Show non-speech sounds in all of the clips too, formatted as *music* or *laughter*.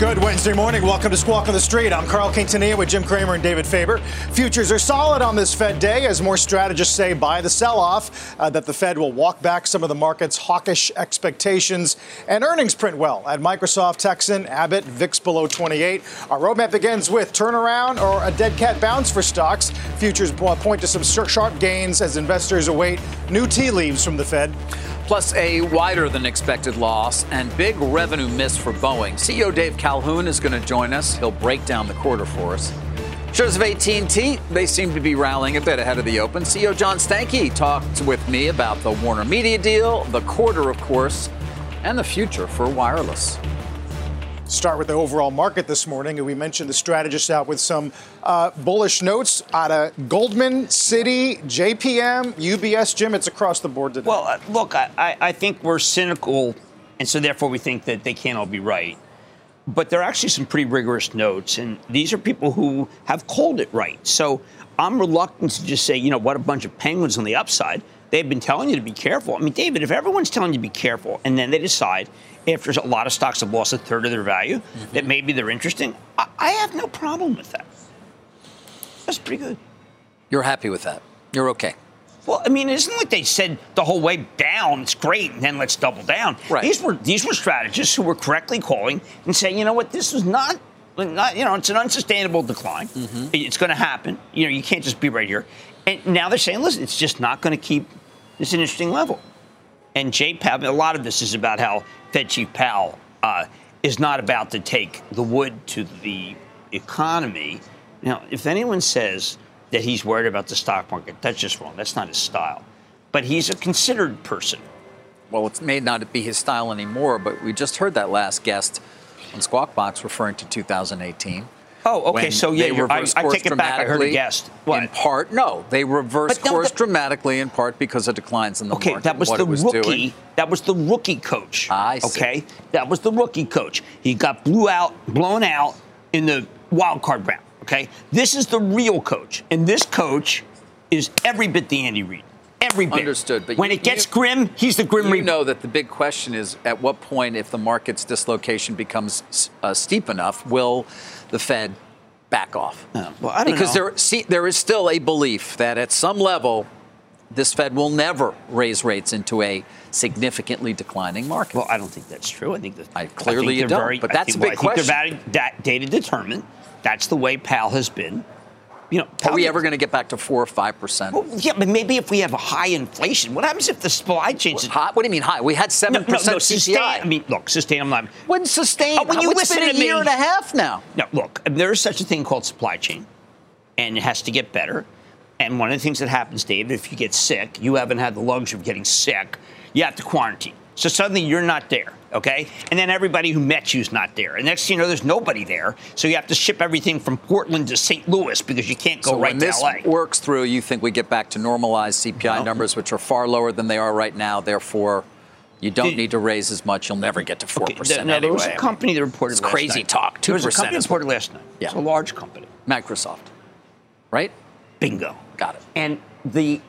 Good Wednesday morning. Welcome to Squawk on the Street. I'm Carl Quintanilla with Jim Cramer and David Faber. Futures are solid on this Fed day as more strategists say by the sell off uh, that the Fed will walk back some of the market's hawkish expectations and earnings print well at Microsoft, Texan, Abbott, VIX below 28. Our roadmap begins with turnaround or a dead cat bounce for stocks. Futures point to some sharp gains as investors await new tea leaves from the Fed plus a wider than expected loss and big revenue miss for Boeing. CEO Dave Calhoun is going to join us. He'll break down the quarter for us. Shares of AT&T, they seem to be rallying a bit ahead of the open. CEO John Stankey talked with me about the Warner Media deal, the quarter, of course, and the future for wireless start with the overall market this morning. And we mentioned the strategists out with some uh, bullish notes out of Goldman, Citi, JPM, UBS. Jim, it's across the board today. Well, uh, look, I, I think we're cynical, and so therefore we think that they can't all be right. But there are actually some pretty rigorous notes, and these are people who have called it right. So I'm reluctant to just say, you know, what a bunch of penguins on the upside. They've been telling you to be careful. I mean, David, if everyone's telling you to be careful, and then they decide after there's a lot of stocks have lost a third of their value, mm-hmm. that maybe they're interesting. I, I have no problem with that. That's pretty good. You're happy with that? You're okay? Well, I mean, isn't like they said the whole way down, it's great, and then let's double down. Right. These were these were strategists who were correctly calling and saying, you know what, this was not, not you know, it's an unsustainable decline. Mm-hmm. It's going to happen. You know, you can't just be right here. And now they're saying, listen, it's just not going to keep this an interesting level. And Jay Powell, a lot of this is about how Fed Chief Powell uh, is not about to take the wood to the economy. Now, if anyone says that he's worried about the stock market, that's just wrong. That's not his style. But he's a considered person. Well, it may not be his style anymore, but we just heard that last guest on Squawk Box referring to 2018. Oh, okay. So yeah, I, I, take it back. I heard a guest. What? In part, no, they reversed no, course dramatically in part because of declines in the okay, market. that was the was rookie. Doing. That was the rookie coach. I see. Okay, that was the rookie coach. He got blew out, blown out in the wild card round. Okay, this is the real coach, and this coach is every bit the Andy Reid. Every bit. Understood. But when you, it gets you, grim, he's the grim you reaper. know that the big question is at what point, if the market's dislocation becomes uh, steep enough, will the Fed back off. Oh, well, I don't because know. there, see, there is still a belief that at some level, this Fed will never raise rates into a significantly declining market. Well, I don't think that's true. I think that I clearly I you don't. Very, but that's think, a big well, question. I think they're data determined. That's the way Powell has been you know, are we ever going to get back to four or five percent? Well, yeah, but maybe if we have a high inflation, what happens if the supply chain? What, high, what do you mean high? We had seven percent no, no, no, sustain, I mean, look, sustain. I'm not. When sustain? Oh, when you listen been a year and a half now. No, look, there is such a thing called supply chain, and it has to get better. And one of the things that happens, Dave, if you get sick, you haven't had the luxury of getting sick, you have to quarantine. So suddenly you're not there, okay? And then everybody who met you is not there. And next thing you know, there's nobody there. So you have to ship everything from Portland to St. Louis because you can't go so right when to this LA. works through, you think we get back to normalized CPI no. numbers, which are far lower than they are right now. Therefore, you don't Did, need to raise as much. You'll never get to four okay, percent. Now, there was a company that reported it's crazy night. talk. Two percent. There was a company that reported last night. Yeah. It's a large company. Microsoft, right? Bingo. Got it. And the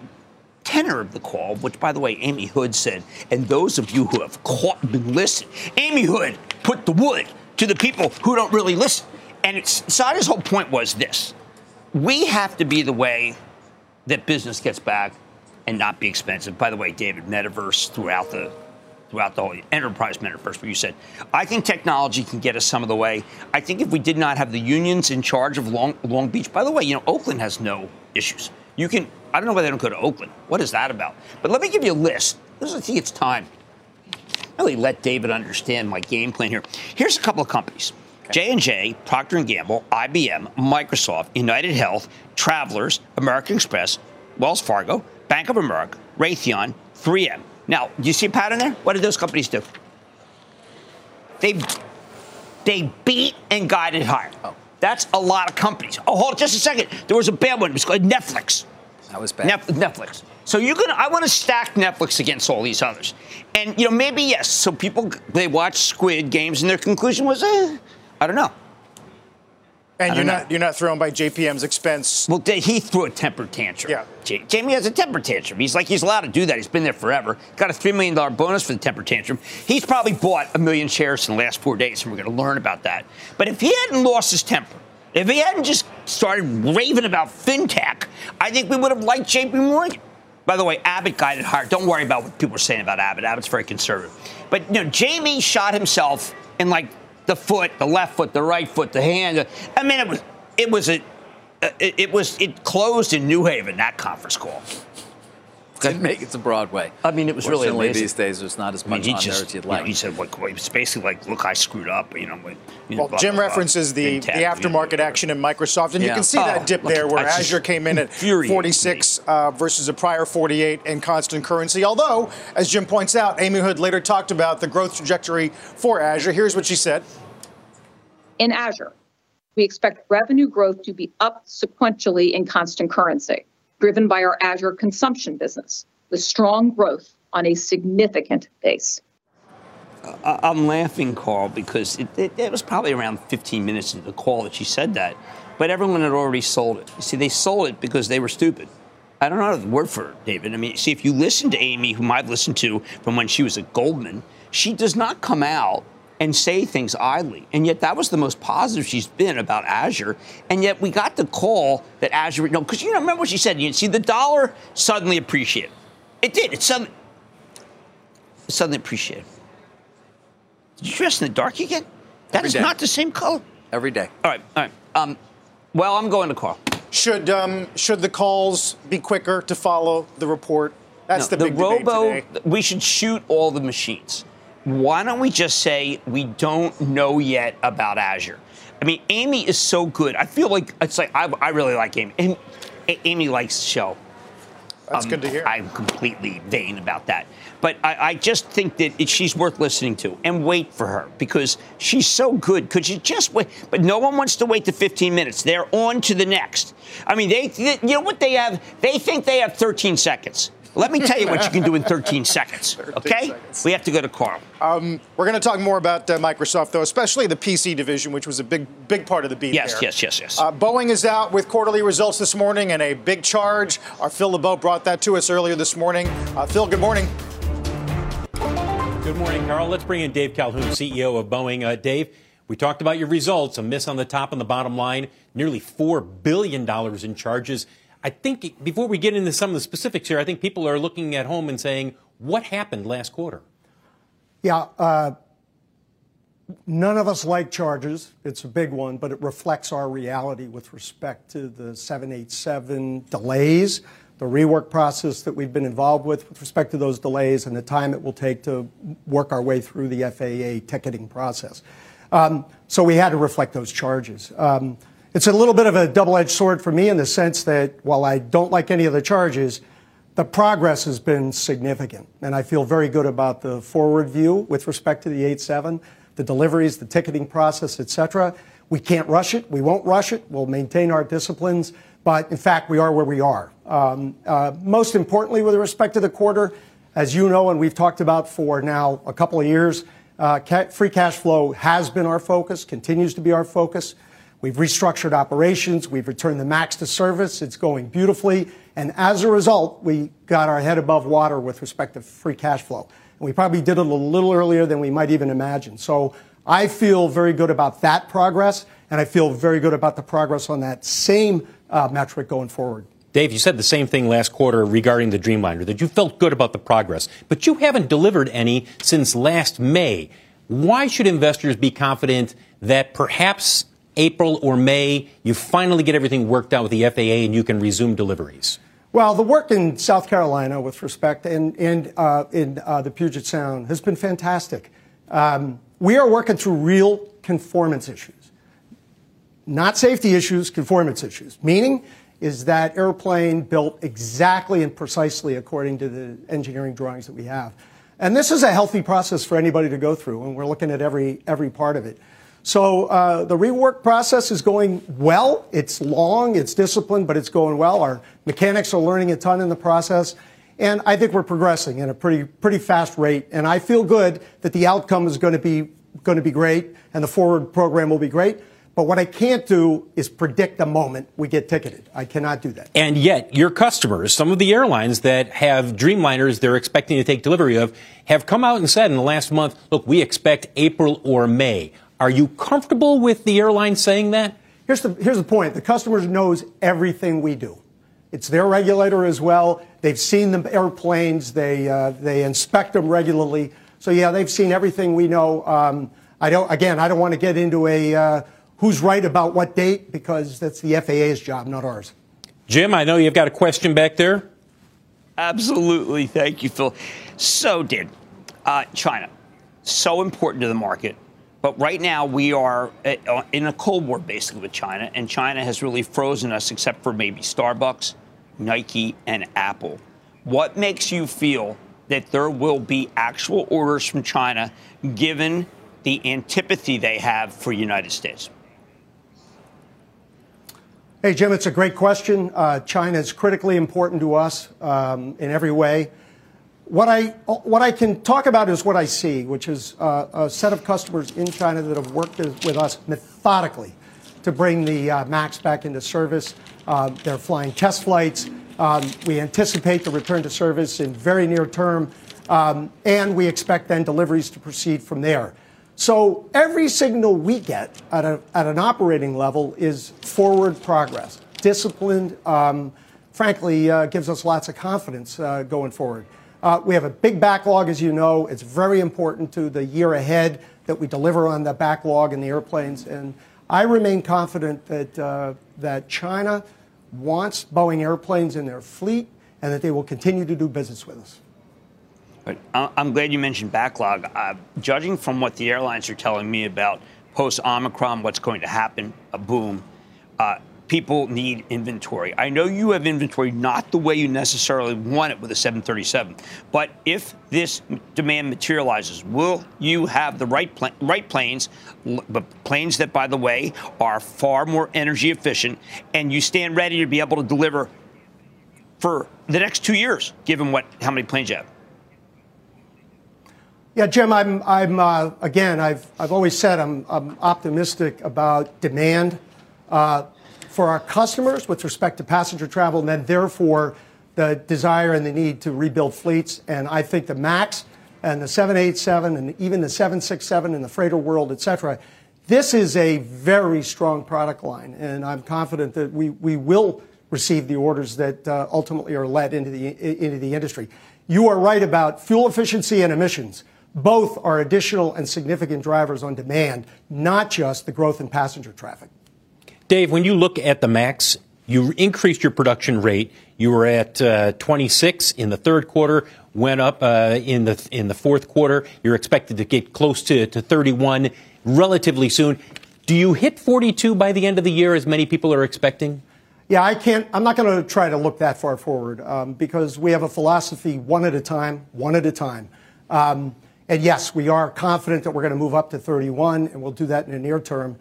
tenor of the call, which, by the way, Amy Hood said, and those of you who have caught, been listening, Amy Hood put the wood to the people who don't really listen. And it's, Satya's whole point was this we have to be the way that business gets back and not be expensive. By the way, David, metaverse throughout the throughout the whole enterprise metaverse, where you said, I think technology can get us some of the way. I think if we did not have the unions in charge of Long, Long Beach, by the way, you know, Oakland has no issues. You can, I don't know why they don't go to Oakland. What is that about? But let me give you a list. This is, I think it's time. Really let David understand my game plan here. Here's a couple of companies. J&J, Procter & Gamble, IBM, Microsoft, United Health, Travelers, American Express, Wells Fargo, Bank of America, Raytheon, 3M. Now, do you see a pattern there? What did those companies do? They they beat and guided higher. Oh. That's a lot of companies. Oh, hold on just a second. There was a bad one. It was called Netflix. That was bad. Netflix. So you're gonna. I want to stack Netflix against all these others, and you know maybe yes. So people they watch Squid Games, and their conclusion was, eh, I don't know. And you're not you're not thrown by JPM's expense. Well, he threw a temper tantrum. Yeah. J- Jamie has a temper tantrum. He's like he's allowed to do that. He's been there forever. Got a three million dollar bonus for the temper tantrum. He's probably bought a million shares in the last four days, and we're going to learn about that. But if he hadn't lost his temper, if he hadn't just started raving about fintech, I think we would have liked JP Morgan. By the way, Abbott guided hard. Don't worry about what people are saying about Abbott. Abbott's very conservative. But you know, Jamie shot himself in like the foot, the left foot, the right foot, the hand. I mean, it was it was a uh, it, it was it closed in New Haven that conference call. Didn't make it to Broadway. I mean, it was really amazing. these days. There's not as much I mean, on just, there as you'd like. know, he said, like, it's basically like, look, I screwed up. You know, when, you well, know, Jim blah, references blah, the, the aftermarket you know, action in Microsoft, and yeah. you can see oh, that dip there where Azure came in at 46 uh, versus a prior 48 in constant currency. Although, as Jim points out, Amy Hood later talked about the growth trajectory for Azure. Here's what she said in Azure. We expect revenue growth to be up sequentially in constant currency, driven by our Azure consumption business, with strong growth on a significant base. I'm laughing, Carl, because it, it, it, was probably around 15 minutes into the call that she said that, but everyone had already sold it. You see, they sold it because they were stupid. I don't know the word for it, David. I mean, see, if you listen to Amy, whom I've listened to from when she was at Goldman, she does not come out and say things idly. And yet that was the most positive she's been about Azure. And yet we got the call that Azure, no, because you know, remember what she said? You see, the dollar suddenly appreciated. It did. It suddenly, it suddenly appreciated. Did you dress in the dark again? That Every is day. not the same color. Every day. All right, all right. Um, well, I'm going to call. Should um, should the calls be quicker to follow the report? That's no, the, the big robo. Debate today. We should shoot all the machines why don't we just say we don't know yet about Azure? I mean, Amy is so good. I feel like it's like I, I really like Amy. Amy, Amy likes the show. That's um, good to hear. I'm completely vain about that. But I, I just think that it, she's worth listening to and wait for her because she's so good. Could you just wait? But no one wants to wait the 15 minutes. They're on to the next. I mean, they, they you know what they have? They think they have 13 seconds. Let me tell you what you can do in 13 seconds. *laughs* 13 okay? Seconds. We have to go to Carl. Um, we're going to talk more about uh, Microsoft, though, especially the PC division, which was a big, big part of the beat. Yes, there. yes, yes, yes. Uh, Boeing is out with quarterly results this morning and a big charge. Our Phil LeBeau brought that to us earlier this morning. Uh, Phil, good morning. Good morning, Carl. Let's bring in Dave Calhoun, CEO of Boeing. Uh, Dave, we talked about your results, a miss on the top and the bottom line, nearly $4 billion in charges. I think before we get into some of the specifics here, I think people are looking at home and saying, what happened last quarter? Yeah, uh, none of us like charges. It's a big one, but it reflects our reality with respect to the 787 delays, the rework process that we've been involved with with respect to those delays, and the time it will take to work our way through the FAA ticketing process. Um, so we had to reflect those charges. Um, it's a little bit of a double-edged sword for me in the sense that while I don't like any of the charges, the progress has been significant, and I feel very good about the forward view with respect to the 87, the deliveries, the ticketing process, et cetera. We can't rush it. We won't rush it. We'll maintain our disciplines, but in fact, we are where we are. Um, uh, most importantly, with respect to the quarter, as you know, and we've talked about for now a couple of years, uh, free cash flow has been our focus, continues to be our focus. We've restructured operations. We've returned the MAX to service. It's going beautifully. And as a result, we got our head above water with respect to free cash flow. And we probably did it a little earlier than we might even imagine. So I feel very good about that progress, and I feel very good about the progress on that same uh, metric going forward. Dave, you said the same thing last quarter regarding the Dreamliner, that you felt good about the progress, but you haven't delivered any since last May. Why should investors be confident that perhaps April or May, you finally get everything worked out with the FAA and you can resume deliveries? Well, the work in South Carolina, with respect, and, and uh, in uh, the Puget Sound has been fantastic. Um, we are working through real conformance issues. Not safety issues, conformance issues. Meaning is that airplane built exactly and precisely according to the engineering drawings that we have. And this is a healthy process for anybody to go through, and we're looking at every, every part of it. So uh, the rework process is going well. It's long, it's disciplined, but it's going well. Our mechanics are learning a ton in the process. And I think we're progressing at a pretty, pretty fast rate. And I feel good that the outcome is going to be, going to be great and the forward program will be great. But what I can't do is predict the moment we get ticketed. I cannot do that. And yet, your customers, some of the airlines that have Dreamliners they're expecting to take delivery of, have come out and said in the last month, look, we expect April or May. Are you comfortable with the airline saying that? Here's the, here's the point. The customer knows everything we do. It's their regulator as well. They've seen the airplanes. They, uh, they inspect them regularly. So yeah, they've seen everything we know. Um, I don't, again, I don't want to get into a, uh, who's right about what date because that's the FAA's job, not ours. Jim, I know you've got a question back there. Absolutely. Thank you, Phil. So, did uh, China. So important to the market. But right now, we are uh, in a Cold War basically with China, and China has really frozen us except for maybe Starbucks, Nike, and Apple. What makes you feel that there will be actual orders from China given the antipathy they have for the United States? Hey, Jim, it's a great question. Uh, China is critically important to us um, in every way. What I, what I can talk about is what I see, which is uh, a set of customers in China that have worked with us methodically to bring the uh, MAX back into service. Uh, they're flying test flights. Um, we anticipate the return to service in very near term, um, and we expect then deliveries to proceed from there. So every signal we get at, a, at an operating level is forward progress. Disciplined, um, frankly, uh, gives us lots of confidence uh, going forward. Uh, we have a big backlog, as you know. It's very important to the year ahead that we deliver on the backlog and the airplanes. And I remain confident that, uh, that China wants Boeing airplanes in their fleet and that they will continue to do business with us. I'm glad you mentioned backlog. Uh, judging from what the airlines are telling me about post Omicron, what's going to happen, a boom, uh, people need inventory. I know you have inventory not the way you necessarily want it with a 737, but if this demand materializes, will you have the right pl- right planes, but planes that, by the way, are far more energy efficient, and you stand ready to be able to deliver for the next two years, given what how many planes you have? Yeah, Jim, I'm, I'm uh, again, I've, I've always said I'm, I'm optimistic about demand uh, for our customers with respect to passenger travel, and then therefore the desire and the need to rebuild fleets. And I think the MAX and the 787 and even the 767 in the freighter world, et cetera, this is a very strong product line, and I'm confident that we, we will receive the orders that uh, ultimately are led into the, into the industry. You are right about fuel efficiency and emissions. Both are additional and significant drivers on demand, not just the growth in passenger traffic. Dave, when you look at the MAX, you increased your production rate. You were at uh, 26 in the third quarter, went up uh, in the in the fourth quarter. You're expected to get close to, to 31 relatively soon. Do you hit 42 by the end of the year, as many people are expecting? Yeah, I can't. I'm not going to try to look that far forward um, because we have a philosophy: one at a time, one at a time. Um, and yes, we are confident that we're going to move up to 31, and we'll do that in the near term.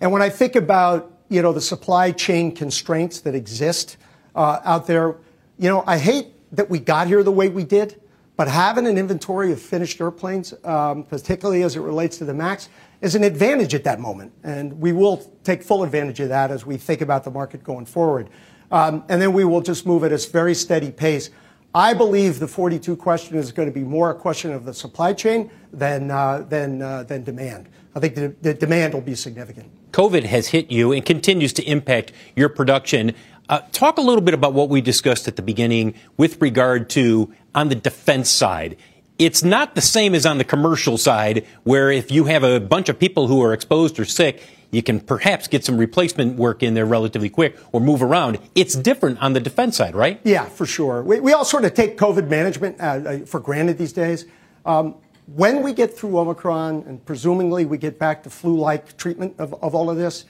And when I think about, you know, the supply chain constraints that exist uh, out there, you know, I hate that we got here the way we did, but having an inventory of finished airplanes, um, particularly as it relates to the MAX, is an advantage at that moment. And we will take full advantage of that as we think about the market going forward. Um, and then we will just move at a very steady pace. I believe the 42 question is going to be more a question of the supply chain than, uh, than, uh, than demand. I think the, the, demand will be significant. COVID has hit you and continues to impact your production. Uh, talk a little bit about what we discussed at the beginning with regard to on the defense side. It's not the same as on the commercial side, where if you have a bunch of people who are exposed or sick, you can perhaps get some replacement work in there relatively quick or move around. It's different on the defense side, right? Yeah, for sure. We, we all sort of take COVID management uh, uh, for granted these days. Um, when we get through Omicron and presumably we get back to flu-like treatment of, of all of this,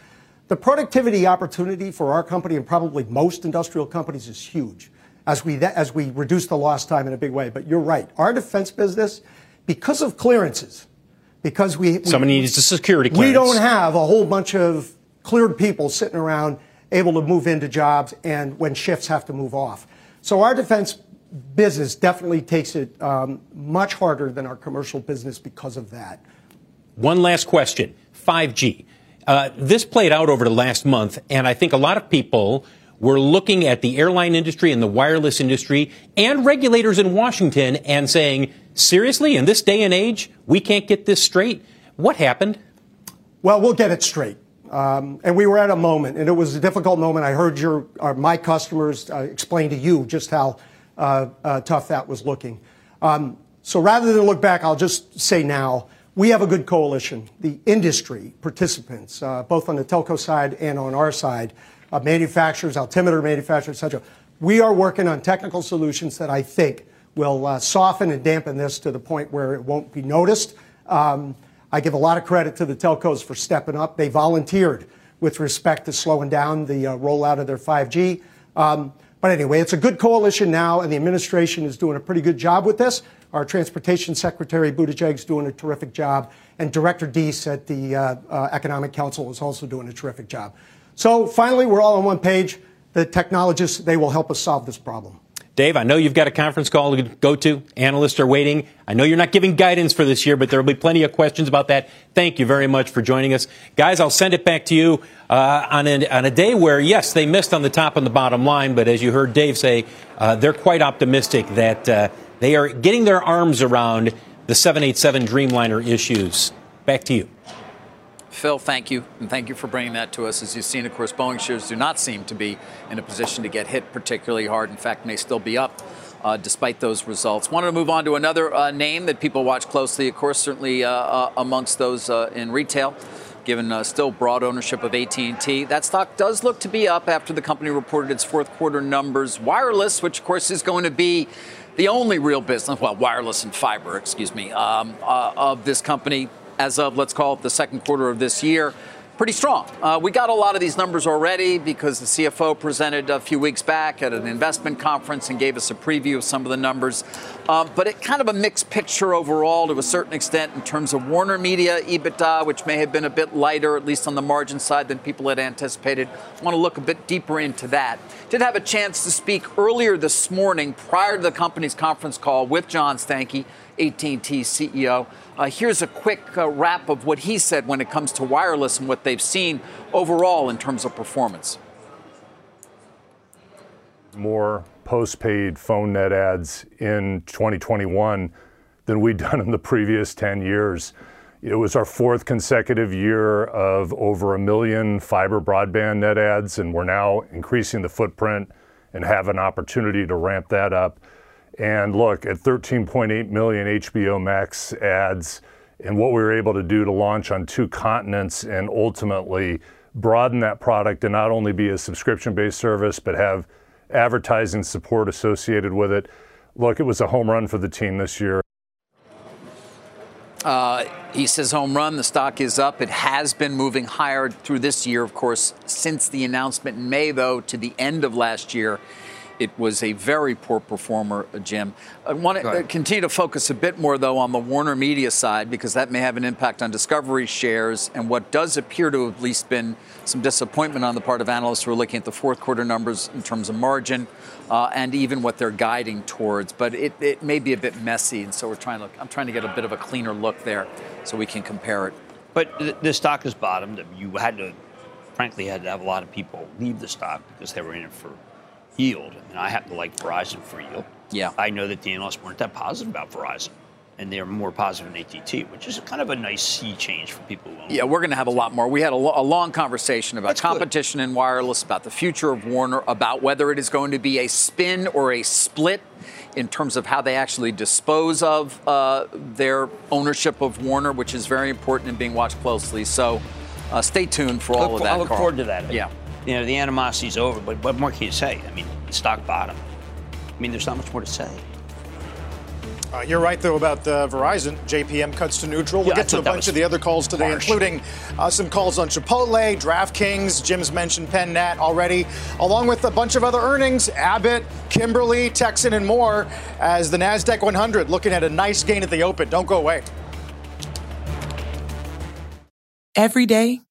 the productivity opportunity for our company and probably most industrial companies is huge as we, as we reduce the lost time in a big way. But you're right. Our defense business, because of clearances, because we, we somebody needs a security clearance. We don't have a whole bunch of cleared people sitting around able to move into jobs and when shifts have to move off. So our defense business definitely takes it um, much harder than our commercial business because of that. One last question 5G. Uh, this played out over the last month, and I think a lot of people were looking at the airline industry and the wireless industry and regulators in Washington and saying, seriously, in this day and age, we can't get this straight? What happened? Well, we'll get it straight. Um, and we were at a moment, and it was a difficult moment. I heard your, uh, my customers uh, explain to you just how uh, uh, tough that was looking. Um, so rather than look back, I'll just say now we have a good coalition. The industry participants, uh, both on the telco side and on our side, uh, manufacturers, altimeter manufacturers, etc. We are working on technical solutions that I think will soften and dampen this to the point where it won't be noticed. Um, I give a lot of credit to the telcos for stepping up. They volunteered with respect to slowing down the uh, rollout of their 5G. Um, but anyway, it's a good coalition now, and the administration is doing a pretty good job with this. Our Transportation Secretary Buttigieg is doing a terrific job, and Director Deese at the uh, uh, Economic Council is also doing a terrific job. So finally, we're all on one page. The technologists, they will help us solve this problem. Dave, I know you've got a conference call to go to. Analysts are waiting. I know you're not giving guidance for this year, but there will be plenty of questions about that. Thank you very much for joining us. Guys, I'll send it back to you uh, on, a, on, a, day where, yes, they missed on the top and the bottom line, but as you heard Dave say, uh, they're quite optimistic that uh, they are getting their arms around the 787 Dreamliner issues. Back to you. Phil, thank you. And thank you for bringing that to us. As you've seen, of course, Boeing shares do not seem to be in a position to get hit particularly hard. In fact, may still be up. Uh, despite those results. Wanted to move on to another uh, name that people watch closely, of course, certainly uh, uh amongst those uh, in retail, given uh, still broad ownership of AT&T. That stock does look to be up after the company reported its fourth quarter numbers. Wireless, which of course is going to be the only real business, well, wireless and fiber, excuse me, um, of this company, as of, let's call it, the second quarter of this year pretty strong. Uh, we got a lot of these numbers already because the CFO presented a few weeks back at an investment conference and gave us a preview of some of the numbers. Um, but it kind of a mixed picture overall to a certain extent in terms of Warner Media EBITDA, which may have been a bit lighter, at least on the margin side, than people had anticipated. I want to look a bit deeper into that. Did have a chance to speak earlier this morning prior to the company's conference call with John Stankey, AT&T CEO. Uh, here's a quick uh, wrap of what he said when it comes to wireless and what they've seen overall in terms of performance. More postpaid phone net adds in 2021 than we'd *laughs* done in the previous 10 years. It was our fourth consecutive year of over a million fiber broadband net adds, and we're now increasing the footprint and have an opportunity to ramp that up. And look, at 13.8 million HBO Max adds and what we were able to do to launch on two continents and ultimately broaden that product and not only be a subscription based service, but have advertising support associated with it. Look, it was a home run for the team this year. Uh, he says home run. The stock is up. It has been moving higher through this year, of course, since the announcement in May, though, to the end of last year. It was a very poor performer, uh, Jim. I want to uh, continue to focus a bit more, though, on the Warner Media side because that may have an impact on Discovery shares and what does appear to have at least been some disappointment on the part of analysts who are looking at the fourth quarter numbers in terms of margin uh, and even what they're guiding towards. But it, it may be a bit messy, and so we're trying to. I'm trying to get a bit of a cleaner look there so we can compare it. But the stock has bottomed. You had to, frankly, had to have a lot of people leave the stock because they were in it for yield. I mean, I happen to like Verizon for yield. Yeah. I know that the analysts weren't that positive about Verizon. And they're more positive in ATT, which is kind of a nice sea change for people who own. Yeah, we're going to have a lot more. We had a, lo- a long conversation about That's competition good. in wireless, about the future of Warner, about whether it is going to be a spin or a split in terms of how they actually dispose of uh, their ownership of Warner, which is very important and being watched closely. So uh, stay tuned for all look, of that. I look Carl. forward to that. Yeah you know, the animosity's over, but what more can you say? I mean, stock bottom. I mean, there's not much more to say. Uh, you're right, though, about uh, Verizon. JPM cuts to neutral. We'll Yeah, get to a bunch of the other calls today, harsh. including uh, some calls on Chipotle, DraftKings, Jim's mentioned Penn Nat already, along with a bunch of other earnings, Abbott, Kimberly, Texan, and more, as the NASDAQ 100 looking at a nice gain at the open. Don't go away. Every day,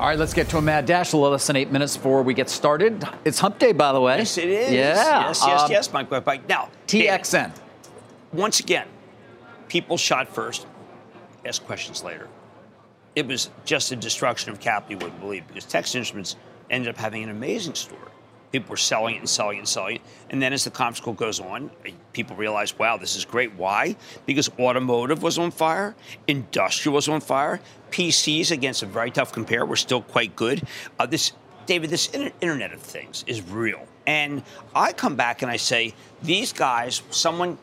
All right, let's get to a mad dash. A little less than eight minutes before we get started. It's hump day, by the way. Yes, it is. Yeah. Yes, yes, Um, yes, Mike. Mike. Now, TXN. once again, people shot first, ask questions later. It was just a destruction of capital you wouldn't believe because Texas Instruments ended up having an amazing story. People were selling it and selling it and selling it. And then as the conference call goes on, people realize, wow, this is great. Why? Because automotive was on fire, industrial was on fire, PCs against a very tough compare were still quite good. Uh, this, David, this inter- Internet of Things is real. And I come back and I say, these guys, someone,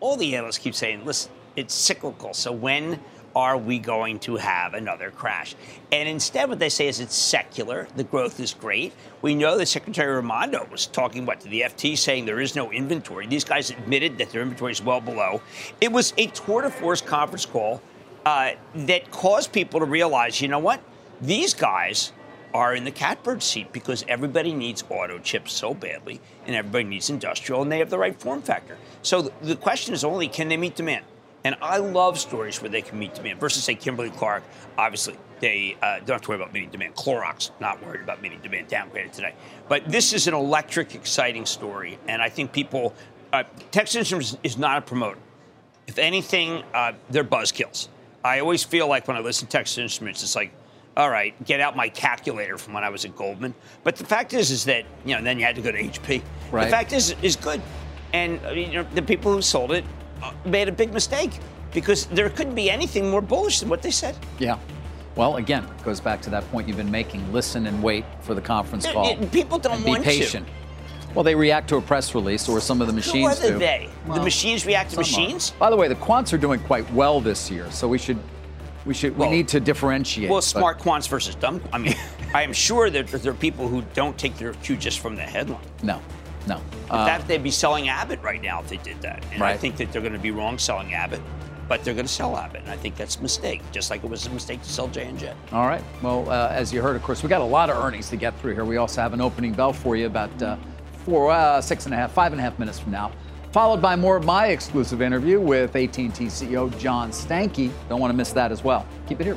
all the analysts keep saying, listen, it's cyclical. So when are we going to have another crash? And instead, what they say is it's secular. The growth is great. We know that Secretary Raimondo was talking what to the FT, saying there is no inventory. These guys admitted that their inventory is well below. It was a tour de force conference call uh, that caused people to realize, you know what? These guys are in the catbird seat because everybody needs auto chips so badly, and everybody needs industrial, and they have the right form factor. So the question is only can they meet demand? And I love stories where they can meet demand versus, say, Kimberly Clark. Obviously, they uh, don't have to worry about meeting demand. Clorox, not worried about meeting demand, downgraded today. But this is an electric, exciting story. And I think people, uh, Texas Instruments is not a promoter. If anything, uh, they're buzzkills. I always feel like when I listen to Texas Instruments, it's like, all right, get out my calculator from when I was at Goldman. But the fact is, is that you know, then you had to go to HP. Right. The fact is, is good, and uh, you know, the people who sold it Uh, made a big mistake because there couldn't be anything more bullish than what they said. Yeah. Well, again, it goes back to that point you've been making. Listen and wait for the conference It- call. it- people don't and be want to. patient. Well, they react to a press release, or some of the machines Who are do. they? Well, the machines react to some are. machines. By the way, the quants are doing quite well this year, so we should we should Well- we need to differentiate. Well, but- smart quants versus dumb. I mean, *laughs* I am sure that there are people who don't take their cue just from the headline. No, no. In Uh, fact, they'd be selling Abbott right now if they did that. And I think that they're going to be wrong selling Abbott, but they're going to sell Abbott, and I think that's a mistake. Just like it was a mistake to sell J and J. All right. Well, uh, as you heard, of course, we got a lot of earnings to get through here. We also have an opening bell for you about uh, four, uh, six and a half, five and a half minutes from now, followed by more of my exclusive interview with AT&T CEO John Stankey. Don't want to miss that as well. Keep it here.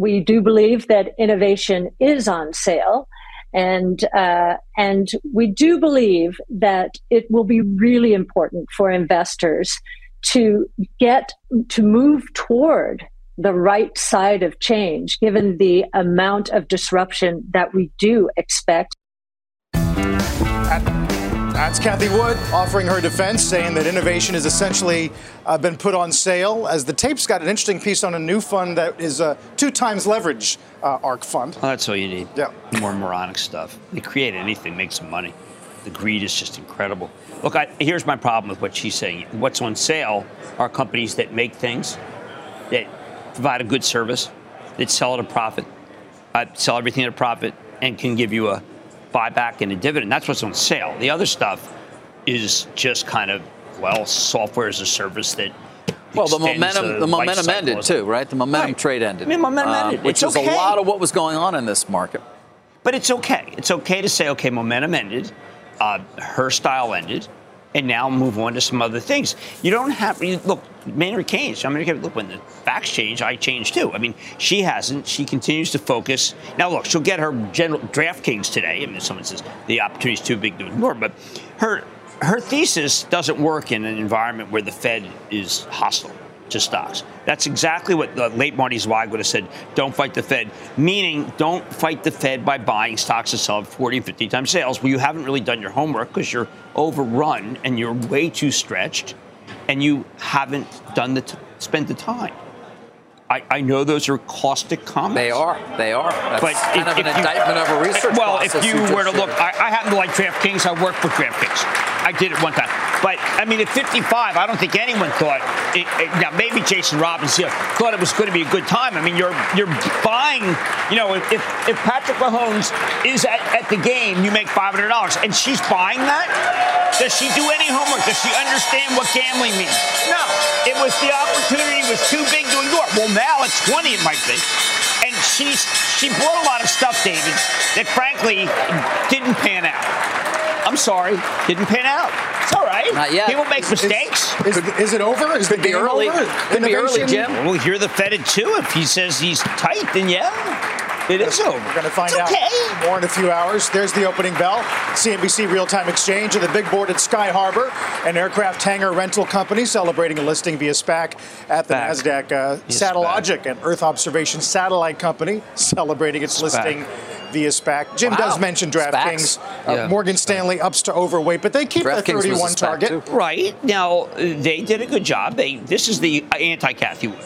We do believe that innovation is on sale. And uh, and we do believe that it will be really important for investors to get to move toward the right side of change, given the amount of disruption that we do expect. That's Cathie Wood offering her defense, saying that innovation has essentially uh, been put on sale. As the tape's got an interesting piece on a new fund that is a two times leverage uh, ARK fund. Well, that's all you need. Yeah. More moronic stuff. They create anything, make some money. The greed is just incredible. Look, I, here's my problem with what she's saying. What's on sale are companies that make things, that provide a good service, that sell at a profit, uh, sell everything at a profit, and can give you a buyback and a dividend. That's what's on sale. The other stuff is just kind of well, software as a service that. Well, the momentum, the life momentum ended too, right? The momentum Right. trade ended. I mean, momentum um, ended. which is okay. a lot of what was going on in this market. But it's okay. It's okay to say, okay, momentum ended, uh, her style ended, and now move on to some other things. You don't have you, look. Maynard Keynes. I mean, look when the facts change, I change too. I mean, she hasn't. She continues to focus. Now, look, she'll get her general DraftKings today. I mean, someone says the opportunity is too big to ignore, but her her thesis doesn't work in an environment where the Fed is hostile to stocks. That's exactly what the late Marty Zweig would have said. Don't fight the Fed, meaning don't fight the Fed by buying stocks that sell at 40 and 50 times sales. Well, you haven't really done your homework because you're overrun and you're way too stretched, and you haven't done the t- spent the time. I, I know those are caustic comments. They are. They are. That's but kind if- of an if you- indictment of a research Well, if you you were to look. I, I happen to like DraftKings. I work for DraftKings. I did it one time. But I mean, at 55, I don't think anyone thought. It, it- now, maybe Jason Robins thought it was going to be a good time. I mean, you're you're buying. You know, if if Patrick Mahomes is at, at the game, you make $500, and she's buying that. Does she do any homework? Does she understand what gambling means? No. It was the opportunity was too big to ignore. Well, now at 20, it might be. And she's she bought a lot of stuff, David, that frankly didn't pan out. I'm sorry, didn't pan out. It's all right. Not yet. People make mistakes. Is, is it over? Is the Could be game early. over? Could be early, Jim. We'll hear the Fed at two. If he says he's tight, then yeah, it is over. We're going to find It's out okay. more in a few hours. There's the opening bell. CNBC Real Time Exchange and the big board at Sky Harbor, an aircraft hangar rental company celebrating a listing via SPAC at the SPAC. NASDAQ. Uh, Via Satellogic, an Earth observation satellite company, celebrating its SPAC. listing via SPAC. Jim Wow. does mention DraftKings. Uh, Yeah. Morgan Stanley ups to overweight, but they keep DraftKings the a 31 SPAC, target. too. Right now, they did a good job. They this is the anti-Cathie Wood.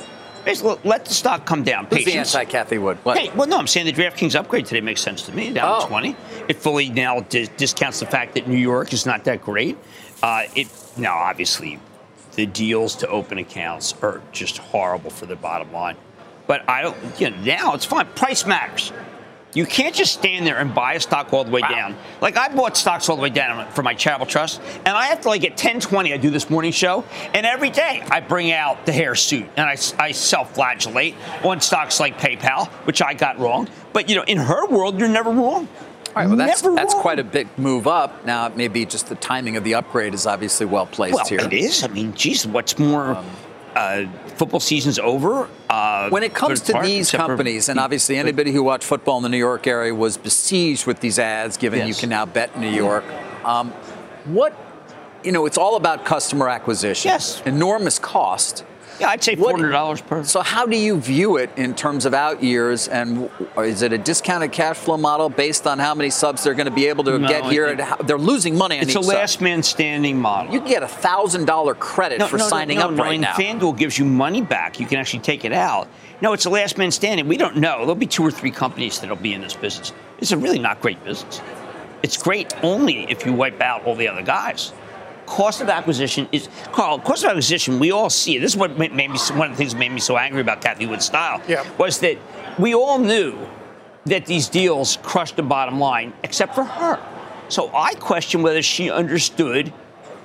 Basically, let the stock come down. Who's the anti-Cathie Wood? What? Hey, well, no, I'm saying the DraftKings upgrade today makes sense to me. Down Oh. 20. It fully now dis- discounts the fact that New York is not that great. Uh, it now obviously the deals to open accounts are just horrible for the bottom line. But I don't. You know, now it's fine. Price matters. You can't just stand there and buy a stock all the way down. Like I bought stocks all the way down for my charitable trust, and I have to like at 10:20 I do this morning show, and every day I bring out the hair suit and I, I self-flagellate on stocks like PayPal, which I got wrong. But you know, in her world, you're never wrong. All right, well, that's, that's quite a big move up. Now, maybe just the timing of the upgrade is obviously well placed Well, here. it is. I mean, geez, what's more? Um, uh, football season's over. Uh, When it comes to part, these except for- companies, and obviously anybody who watched football in the New York area was besieged with these ads, given you can now bet in New York. Um, what, you know, it's all about customer acquisition. Yes. Enormous cost. Yeah, I'd say four hundred dollars per. So how do you view it in terms of out years, and is it a discounted cash flow model based on how many subs they're going to be able to No, get here? it- and how, they're losing money on It's each a sub. last man standing model. You can get a thousand dollar credit for signing no, up no, right and now. FanDuel gives you money back. You can actually take it out. No, it's a last man standing. We don't know. There'll be two or three companies that'll be in this business. It's a really not great business. It's great only if you wipe out all the other guys. Cost of acquisition is Carl. Cost of acquisition. We all see it. This is what made me one of the things that made me so angry about Cathie Wood's style. Yeah. Was that we all knew that these deals crushed the bottom line, except for her. So I question whether she understood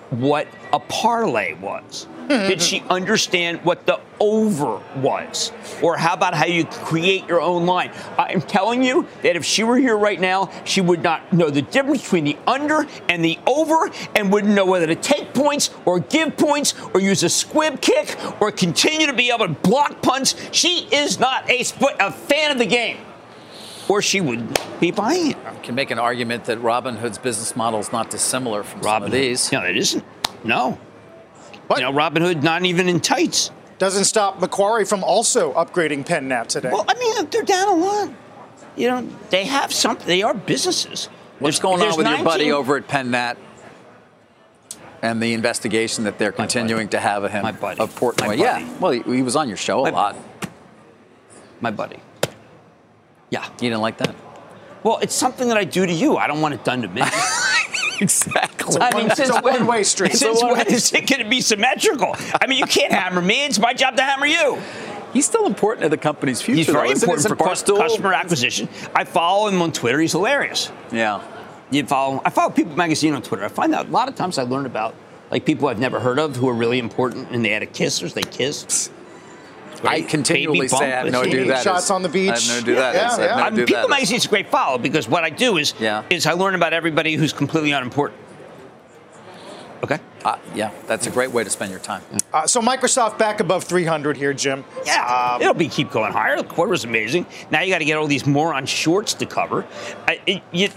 what a parlay was. Did she understand what the over was? Or how about how you create your own line? I'm telling you that if she were here right now, she would not know the difference between the under and the over and wouldn't know whether to take points or give points or use a squib kick or continue to be able to block punts. She is not a, a fan of the game or she would be buying it. You can make an argument that Robinhood's business model is not dissimilar from some of these. No, it isn't. No. You know, Robinhood not even in tights. Doesn't stop Macquarie from also upgrading PenNat today. Well, I mean, they're down a lot. You know, they have something. They are businesses. What's There's- going on there's with your buddy over at PennNat and the investigation that they're continuing to have of him? My buddy. Of Portnoy. My Yeah. Well, he, he was on your show a lot. My buddy. Yeah. You didn't like that? Well, it's something that I do to you. I don't want it done to me. *laughs* *laughs* exactly. I mean, It's a since when, one-way street. It's a Since when one-way is it going to be symmetrical? I mean, you can't hammer me. It's my job to hammer you. He's still important to the company's future. He's very though, important for Isn't Barstool- customer acquisition. I follow him on Twitter. He's hilarious. Yeah. You follow? I follow People Magazine on Twitter. I find out a lot of times I learn about like people I've never heard of who are really important, and they had a kiss or they kissed. I continually say I have no idea who that Shots is. on the beach. I have no idea who that Yeah, is. I have yeah. no I mean, who People that is. Magazine's a great follow because what I do is Yeah. is I learn about everybody who's completely unimportant. Okay. Uh, yeah, that's a great way to spend your time. Uh, so Microsoft back above 300 here, Jim. Yeah, it'll be keep going higher. The quarter was amazing. Now you got to get all these moron shorts to cover. I, it, you,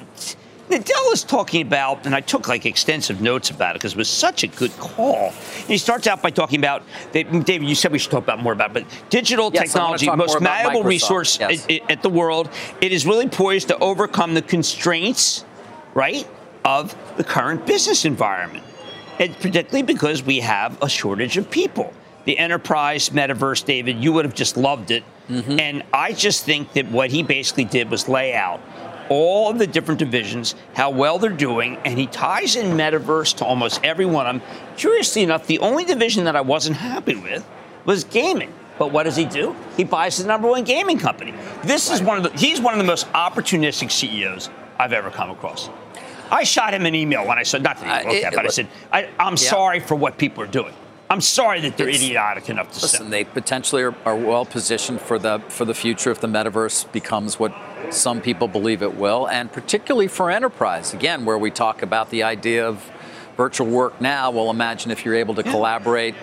Nadella is talking about, and I took like extensive notes about it because it was such a good call. And he starts out by talking about, David, you said we should talk about more about, it, but digital Yes, technology, talk most more about malleable resource yes. i- i- at the world. It is really poised to overcome the constraints, right, of the current business environment. And particularly because we have a shortage of people. The enterprise metaverse, David, you would have just loved it. Mm-hmm. And I just think that what he basically did was lay out all of the different divisions, how well they're doing, and he ties in metaverse to almost every one of them. Curiously enough, the only division that I wasn't happy with was gaming. But what does he do? He buys the number one gaming company. This is one of the he's one of the most opportunistic CEOs I've ever come across. I shot him an email when I said not that he Uh, looked it- at, but I said I, I'm Yeah. sorry for what people are doing. I'm sorry that they're It's- idiotic enough to Listen, sell. they potentially are, are well positioned for the for the future if the metaverse becomes what some people believe it will, and particularly for enterprise. Again, where we talk about the idea of virtual work now. Well, imagine if you're able to collaborate.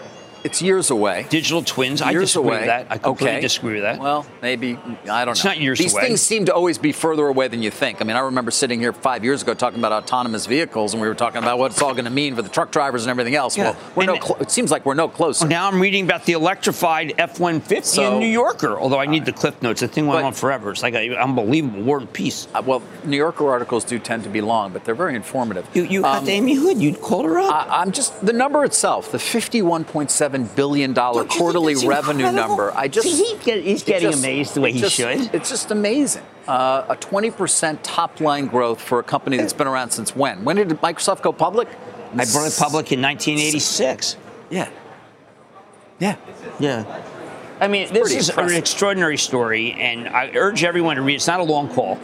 It's years away. Digital twins, I disagree away. with that. I completely okay. disagree with that. Well, maybe I don't It's know. not years These away. things seem to always be further away than you think. I mean, I remember sitting here five years ago talking about autonomous vehicles, and we were talking about what it's all going to mean for the truck drivers and everything else. Yeah. Well, we're And- no. Clo- it seems like we're no closer. Well, now I'm reading about the electrified F-150 So- in New Yorker. Although I need the cliff notes, the thing went But- on forever. It's like an unbelievable war and peace. Uh, well, New Yorker articles do tend to be long, but they're very informative. You, you Um, Amy Hood. You'd call her up. I, I'm just the number itself, the 51.7 billion dollar Don't quarterly revenue incredible? number. I just See, he get- he's getting just- amazed the way it he just- should. It's just amazing. Uh, a 20% top line growth for a company that's been around since when? When did Microsoft go public? I brought it public in 1986. Yeah. Yeah. Yeah. I mean, this is impressive. an extraordinary story, and I urge everyone to read. It's not a long call,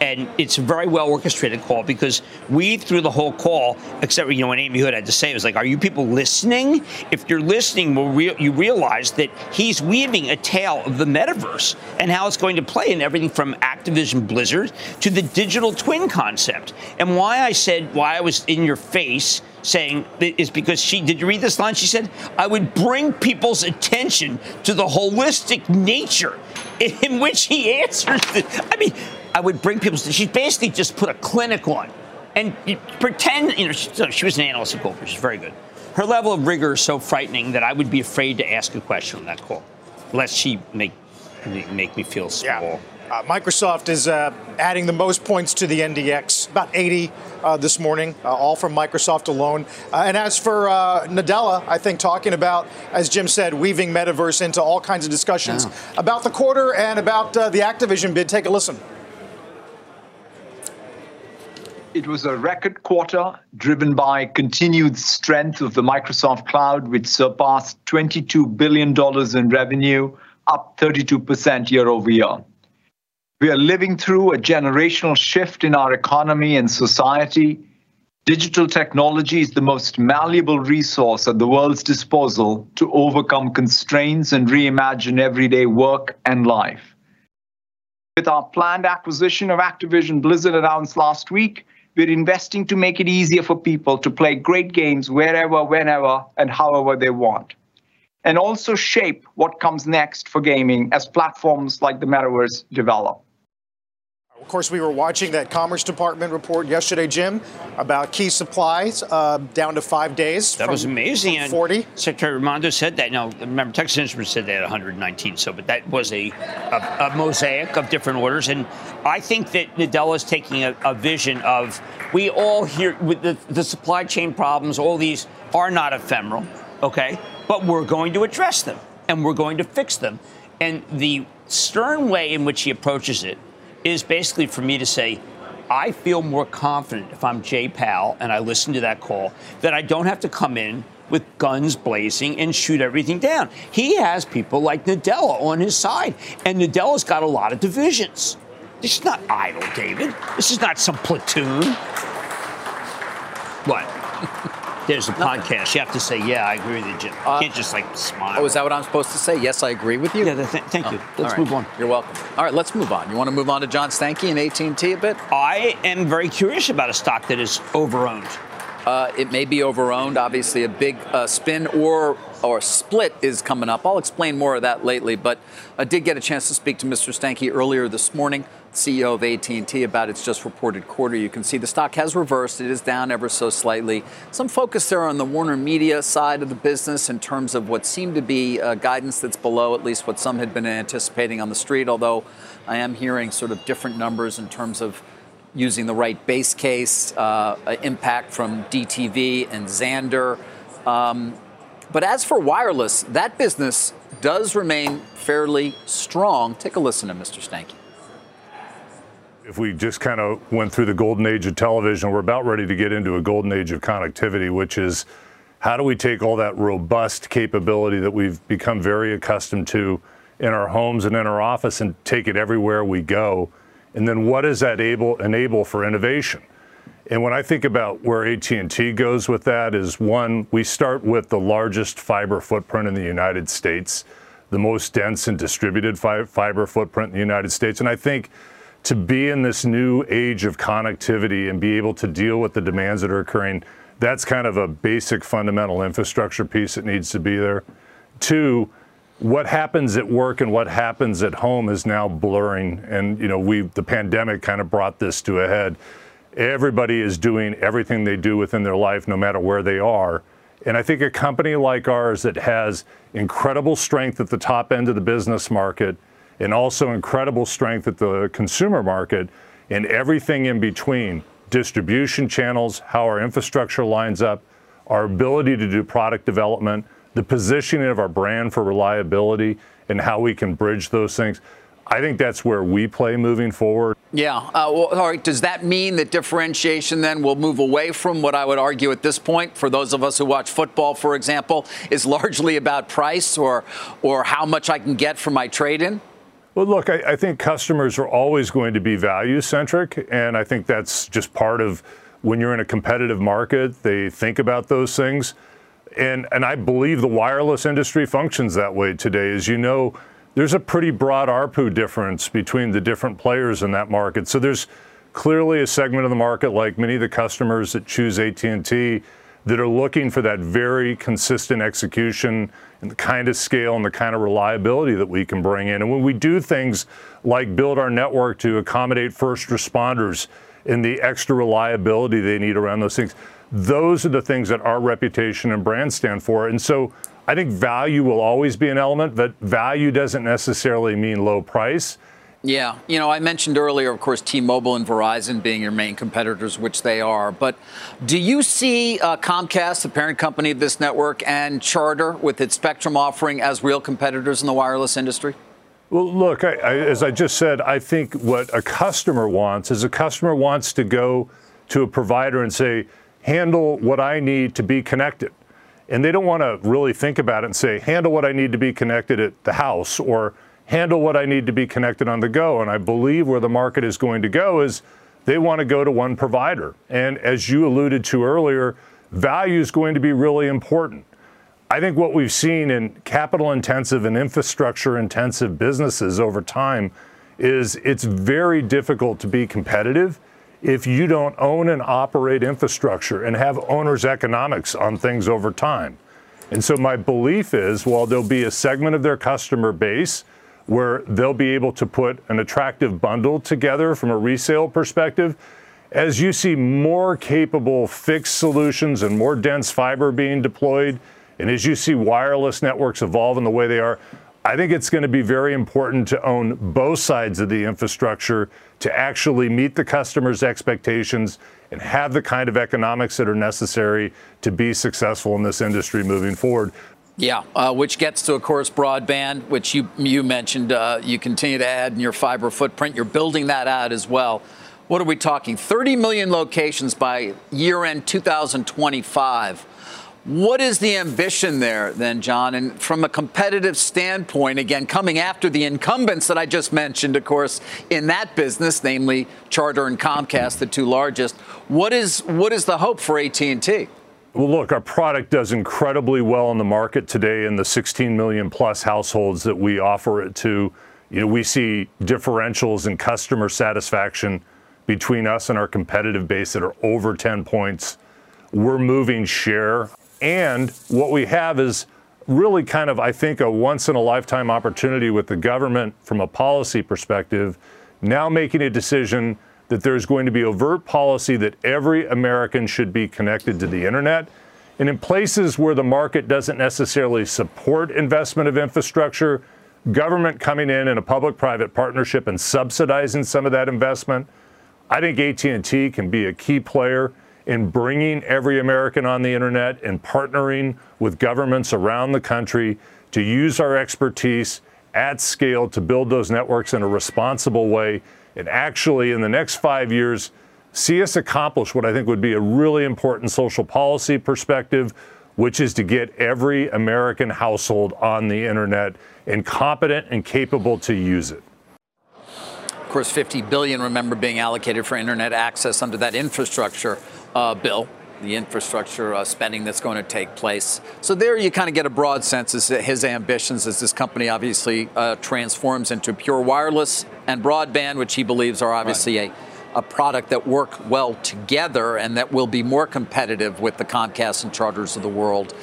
and it's a very well orchestrated call because we, through the whole call, except you know when Amy Hood had to say, it was like, "Are you people listening? If you're listening, will you realize that he's weaving a tale of the metaverse and how it's going to play in everything from Activision Blizzard to the digital twin concept, and why I said why I was in your face." saying is because she did you read this line she said i would bring people's attention to the holistic nature in which he answers the, i mean i would bring people's she basically just put a clinic on and you pretend you know she, so she was an analyst at goldman she's very good her level of rigor is so frightening that i would be afraid to ask a question on that call lest she make make me feel small Uh, Microsoft is uh, adding the most points to the NDX, about 80 uh, this morning, uh, all from Microsoft alone. Uh, and as for uh, Nadella, I think talking about, as Jim said, weaving metaverse into all kinds of discussions about the quarter and about uh, the Activision bid. Take a listen. It was a record quarter driven by continued strength of the Microsoft Cloud, which surpassed $22 billion in revenue, up 32% year over year. We are living through a generational shift in our economy and society. Digital technology is the most malleable resource at the world's disposal to overcome constraints and reimagine everyday work and life. With our planned acquisition of Activision Blizzard announced last week, we're investing to make it easier for people to play great games wherever, whenever, and however they want. And also shape what comes next for gaming as platforms like the metaverse develop. Of course, we were watching that Commerce Department report yesterday, Jim, about key supplies uh, down to five days. That from, was amazing. From 40. Secretary Raimondo said that. Now, remember, Texas Instruments said they had 119. So, but that was a, a, a mosaic of different orders. And I think that Nadella is taking a, a vision of we all hear with the, the supply chain problems. All these are not ephemeral, okay? But we're going to address them and we're going to fix them. And the stern way in which he approaches it is basically for me to say, I feel more confident if I'm Jay Powell and I listen to that call that I don't have to come in with guns blazing and shoot everything down. He has people like Nadella on his side, and Nadella's got a lot of divisions. This is not idle, David. This is not some platoon. What? *laughs* There's a podcast. You have to say, "Yeah, I agree with you, Jim." You Uh, can't just like smile. Oh, is that what I'm supposed to say? Yes, I agree with you. Yeah, th- thank you. Oh, Let's right. move on. You're welcome. All right, let's move on. You want to move on to John Stankey and AT&T a bit? I am very curious about a stock that is overowned. Uh, it may be overowned. Obviously, a big uh, spin or or split is coming up. I'll explain more of that lately. But I did get a chance to speak to Mr. Stankey earlier this morning, CEO of AT&T, about its just reported quarter. You can see the stock has reversed. It is down ever so slightly. Some focus there on the Warner Media side of the business in terms of what seemed to be uh, guidance that's below at least what some had been anticipating on the street. Although I am hearing sort of different numbers in terms of using the right base case, uh, impact from DTV and Xandr. Um, but as for wireless, that business does remain fairly strong. Take a listen to Mr. Stankey. If we just kind of went through the golden age of television, we're about ready to get into a golden age of connectivity, which is how do we take all that robust capability that we've become very accustomed to in our homes and in our office and take it everywhere we go? And then what does that able, enable for innovation? And when I think about where AT&T goes with that is one, we start with the largest fiber footprint in the United States, the most dense and distributed fi- fiber footprint in the United States. And I think to be in this new age of connectivity and be able to deal with the demands that are occurring, that's kind of a basic fundamental infrastructure piece that needs to be there. Two, what happens at work and what happens at home is now blurring. And you know we the pandemic kind of brought this to a head. Everybody is doing everything they do within their life no matter where they are. And i think a company like ours that has incredible strength at the top end of the business market and also incredible strength at the consumer market and everything in between distribution channels how our infrastructure lines up our ability to do product development the positioning of our brand for reliability and how we can bridge those things. I think that's where we play moving forward. Yeah. Uh, well, all right. Does that mean that differentiation then will move away from what I would argue at this point, for those of us who watch football, for example, is largely about price or or how much I can get for my trade-in? Well, look, I, I think customers are always going to be value centric, and I think that's just part of when you're in a competitive market. They think about those things and and I believe the wireless industry functions that way today. As you know, there's a pretty broad ARPU difference between the different players in that market. So there's clearly a segment of the market, like many of the customers that choose AT&T, that are looking for that very consistent execution and the kind of scale and the kind of reliability that we can bring in. And when we do things like build our network to accommodate first responders and the extra reliability they need around those things, those are the things that our reputation and brand stand for. And so I think value will always be an element, but value doesn't necessarily mean low price. Yeah, you know, I mentioned earlier, of course, T-Mobile and Verizon being your main competitors, which they are. But do you see uh, Comcast, the parent company of this network, and Charter with its Spectrum offering as real competitors in the wireless industry? Well, look, I, I, as I just said, I think what a customer wants is a customer wants to go to a provider and say, handle what I need to be connected. And they don't want to really think about it and say, handle what I need to be connected at the house or handle what I need to be connected on the go. And I believe where the market is going to go is they want to go to one provider. And as you alluded to earlier, value is going to be really important. I think what we've seen in capital intensive and infrastructure intensive businesses over time is it's very difficult to be competitive if you don't own and operate infrastructure and have owners' economics on things over time. And so my belief is while there'll be a segment of their customer base where they'll be able to put an attractive bundle together from a resale perspective, as you see more capable fixed solutions and more dense fiber being deployed, and as you see wireless networks evolve in the way they are, I think it's going to be very important to own both sides of the infrastructure to actually meet the customer's expectations and have the kind of economics that are necessary to be successful in this industry moving forward. Yeah, uh, which gets to, of course, broadband, which you you mentioned. Uh, you continue to add in your fiber footprint. You're building that out as well. What are we talking? 30 million locations by year end 2025. What is the ambition there, then, John? And from a competitive standpoint, again, coming after the incumbents that I just mentioned, of course, in that business, namely Charter and Comcast, the two largest. What is what is the hope for AT&T? Well, look, our product does incredibly well in the market today in the 16 million plus households that we offer it to. You know, we see differentials in customer satisfaction between us and our competitive base that are over 10 points. We're moving share and what we have is really kind of, I think, a once in a lifetime opportunity with the government from a policy perspective, now making a decision that there's going to be overt policy that every American should be connected to the internet. And in places where the market doesn't necessarily support investment of infrastructure, government coming in in a public-private partnership and subsidizing some of that investment, I think AT&T can be a key player in bringing every American on the internet and partnering with governments around the country to use our expertise at scale to build those networks in a responsible way and actually in the next five years see us accomplish what I think would be a really important social policy perspective, which is to get every American household on the internet and competent and capable to use it. Of course, 50 billion, remember, being allocated for internet access under that infrastructure uh, bill, the infrastructure uh, spending that's going to take place. So there you kind of get a broad sense as his ambitions as this company obviously uh, transforms into pure wireless and broadband, which he believes are obviously right. a, a product that work well together and that will be more competitive with the Comcast and Charters of the world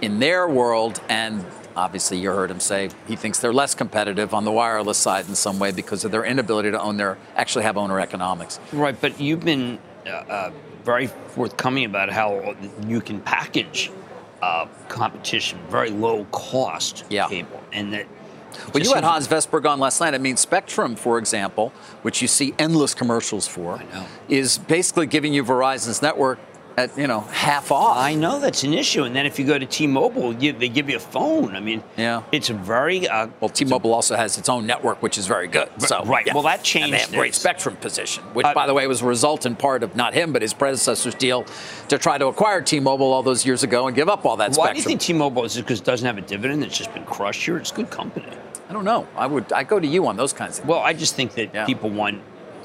in their world. And obviously you heard him say he thinks they're less competitive on the wireless side in some way because of their inability to own their actually have owner economics. Right, but you've been uh, uh very forthcoming about how you can package uh, competition very low cost yeah. cable, and that. Well, you had Hans Vestberg on last night. I mean, Spectrum, for example, which you see endless commercials for, is basically giving you Verizon's network at you know half off. I know that's an issue. And then if you go to T-Mobile, you, they give you a phone. I mean, yeah, it's a very uh, well. T-Mobile also has its own network, which is very good. So right. Yeah. Well, that changed. And they have great spectrum position, which, uh, by the way, was a result in part of not him but his predecessor's deal to try to acquire T-Mobile all those years ago and give up all that. Why spectrum. do you think T-Mobile is because it doesn't have a dividend? It's just been crushed here. It's good company. I don't know. I would. I go to you on those kinds of. Well, I just think that yeah. people want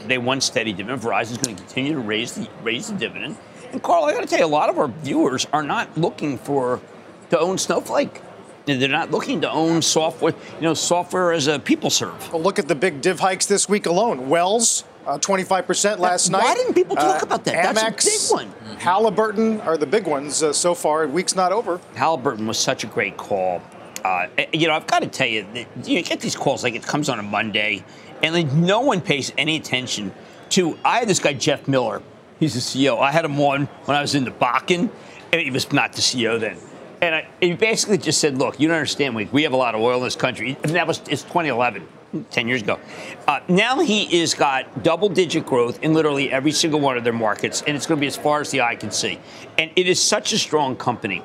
they want steady dividend. Verizon's going to continue to raise the raise the dividend. And Carl, I got to tell you, a lot of our viewers are not looking for to own Snowflake. They're not looking to own software, you know, software as a people serve. Well, look at the big div hikes this week alone. Wells, uh, 25% last Why night. Why didn't people talk uh, about that? Amex, That's a big one. Halliburton are the big ones uh, so far. Week's not over. Halliburton was such a great call. Uh, you know, I've got to tell you, you get these calls like it comes on a Monday, and like no one pays any attention to. I had this guy Jeff Miller He's the CEO. I had him on when I was in the Bakken, and he was not the CEO then. And I, he basically just said, "Look, you don't understand. We, we have a lot of oil in this country." And that was it's 2011, 10 years ago. Uh, now he is got double-digit growth in literally every single one of their markets, and it's going to be as far as the eye can see. And it is such a strong company.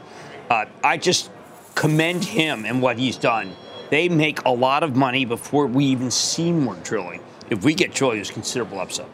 Uh, I just commend him and what he's done. They make a lot of money before we even see more drilling. If we get drilling, there's considerable upside.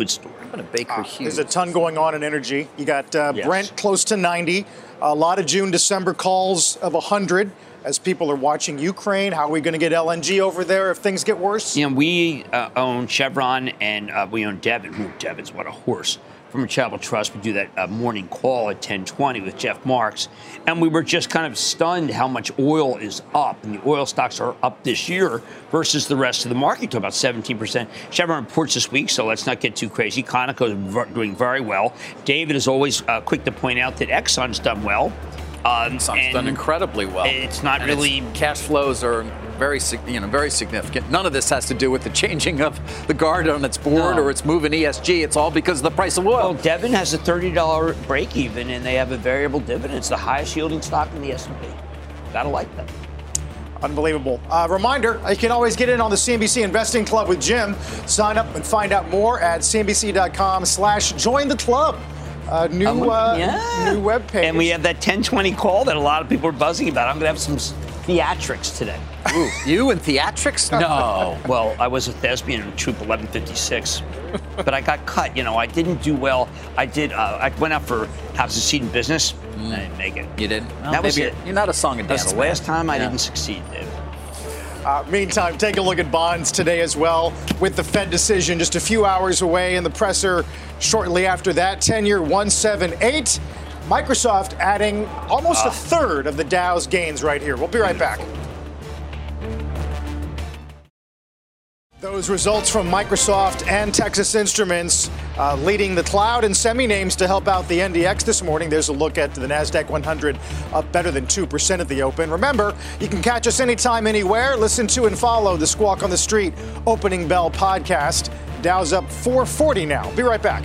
Good story. What a Baker Hughes. There's a ton going on in energy. You got uh, Yes. Brent close to 90. A lot of June, December calls of 100 as people are watching Ukraine. How are we going to get LNG over there if things get worse? You know, we uh, own Chevron and uh, we own Devon. Ooh, Devon's what a horse. From a Charitable Trust, we do that uh, morning call at 10:20 with Jeff Marks, and we were just kind of stunned how much oil is up, and the oil stocks are up this year versus the rest of the market to about 17 percent. Chevron reports this week, so let's not get too crazy. Conoco is doing very well. David is always uh, quick to point out that Exxon's done well. Um, Exxon's done incredibly well. It's not And really cash flows are very, you know, very significant. None of this has to do with the changing of the guard on its board No. or its move in ESG. It's all because of the price of oil. Well, Devon has a $30 break even, and they have a variable dividend. It's the highest yielding stock in the S&P. Gotta like them. Unbelievable. Uh, reminder, you can always get in on the CNBC Investing Club with Jim. Sign up and find out more at cnbc.com slash join the club. Uh, new, Um, uh, yeah. new webpage. And we have that 1020 call that a lot of people are buzzing about. I'm gonna have some s- theatrics today. Ooh, you and theatrics? No. well, I was a thespian in Troop 1156, but I got cut. You know, I didn't do well. I did. Uh, I went out for How to Succeed in Business. I didn't make it. You didn't? Well, that was maybe it. You're not a song and dance. That's the last time I didn't succeed, Dave. Uh, meantime, take a look at bonds today as well, with the Fed decision just a few hours away, and the presser shortly after that. 10 year 178. Microsoft adding almost a third of the Dow's gains right here. We'll be right back. Those results from Microsoft and Texas Instruments uh, leading the cloud and semi names to help out the NDX this morning. There's a look at the NASDAQ 100 up better than 2% at the open. Remember, you can catch us anytime, anywhere. Listen to and follow the Squawk on the Street Opening Bell podcast. Dow's up 440 now. Be right back.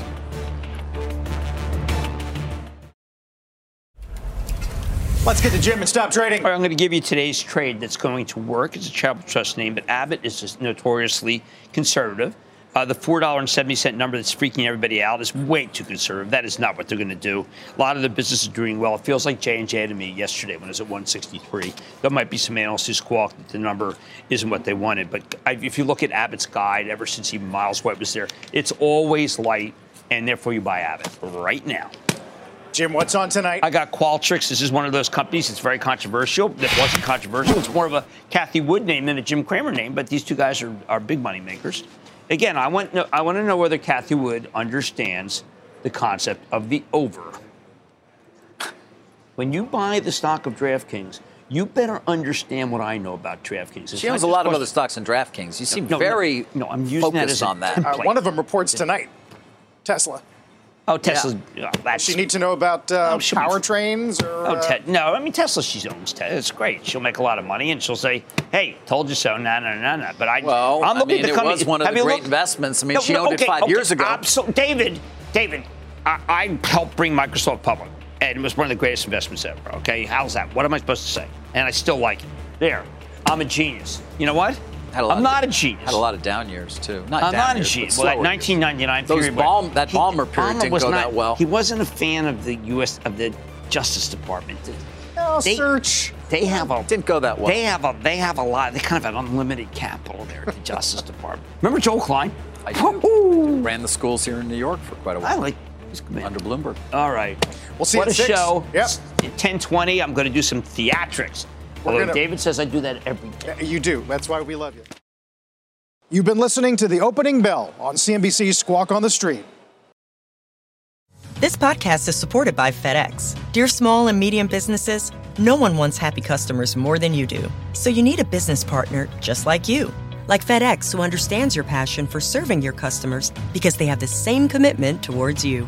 Let's get to Jim and stop trading. All right, I'm going to give you today's trade that's going to work. It's a Charitable Trust name, but Abbott is just notoriously conservative. Uh, the $4.70 number that's freaking everybody out is way too conservative. That is not what they're going to do. A lot of the business is doing well. It feels like J&J to me yesterday when it was at 163. There might be some analysts who squawk that the number isn't what they wanted. But if you look at Abbott's guide, ever since even Miles White was there, it's always light, and therefore you buy Abbott right now. Jim, what's on tonight? I got Qualtrics. This is one of those companies that's very controversial. That wasn't controversial. It's more of a Cathie Wood name than a Jim Cramer name, but these two guys are, are big money makers. Again, I want, I want to know whether Cathie Wood understands the concept of the over. When you buy the stock of DraftKings, you better understand what I know about DraftKings. It's She owns a lot of other stocks in DraftKings. You seem No, no, very no, I'm using that focused as on that. Uh, one of them reports tonight Tesla. Oh, Tesla's. yeah, that's, She need to know about uh, Oh, powertrains or. Oh, uh, Te- no, I mean Tesla. She owns Tesla. It's great. She'll make a lot of money, and she'll say, "Hey, told you so." No, no, no, no. But I, Well, I'm I looking mean, at the it was one of Have the great looked- investments. I mean, she owned it five years ago. Absolutely, David. David, I, I helped bring Microsoft public, and it was one of the greatest investments ever. Okay, how's that? What am I supposed to say? And I still like it. There, I'm a genius. You know what? Had a lot I'm of- not a genius. Had a lot of down years too. Not I'm down not a years, genius. but Well, that 1999 Those period. but Balm- that he- Ballmer period didn't was go not, that well. He wasn't a fan of the U.S. of the Justice Department. Oh, They- search. They have a Didn't go that well. they have a they have a lot. They kind of have unlimited capital there at the *laughs* Justice Department. Remember Joel Klein? I do. Ran the schools here in New York for quite a while. I like. he's under Bloomberg. All right. We'll see What you a at six. show. Yep. At 10:20, I'm going to do some theatrics. We're Although gonna- David says I do that every day. You do. That's why we love you. You've been listening to the opening bell on CNBC's Squawk on the Street. This podcast is supported by FedEx. Dear small and medium businesses, no one wants happy customers more than you do. So you need a business partner just like you. Like FedEx, who understands your passion for serving your customers because they have the same commitment towards you.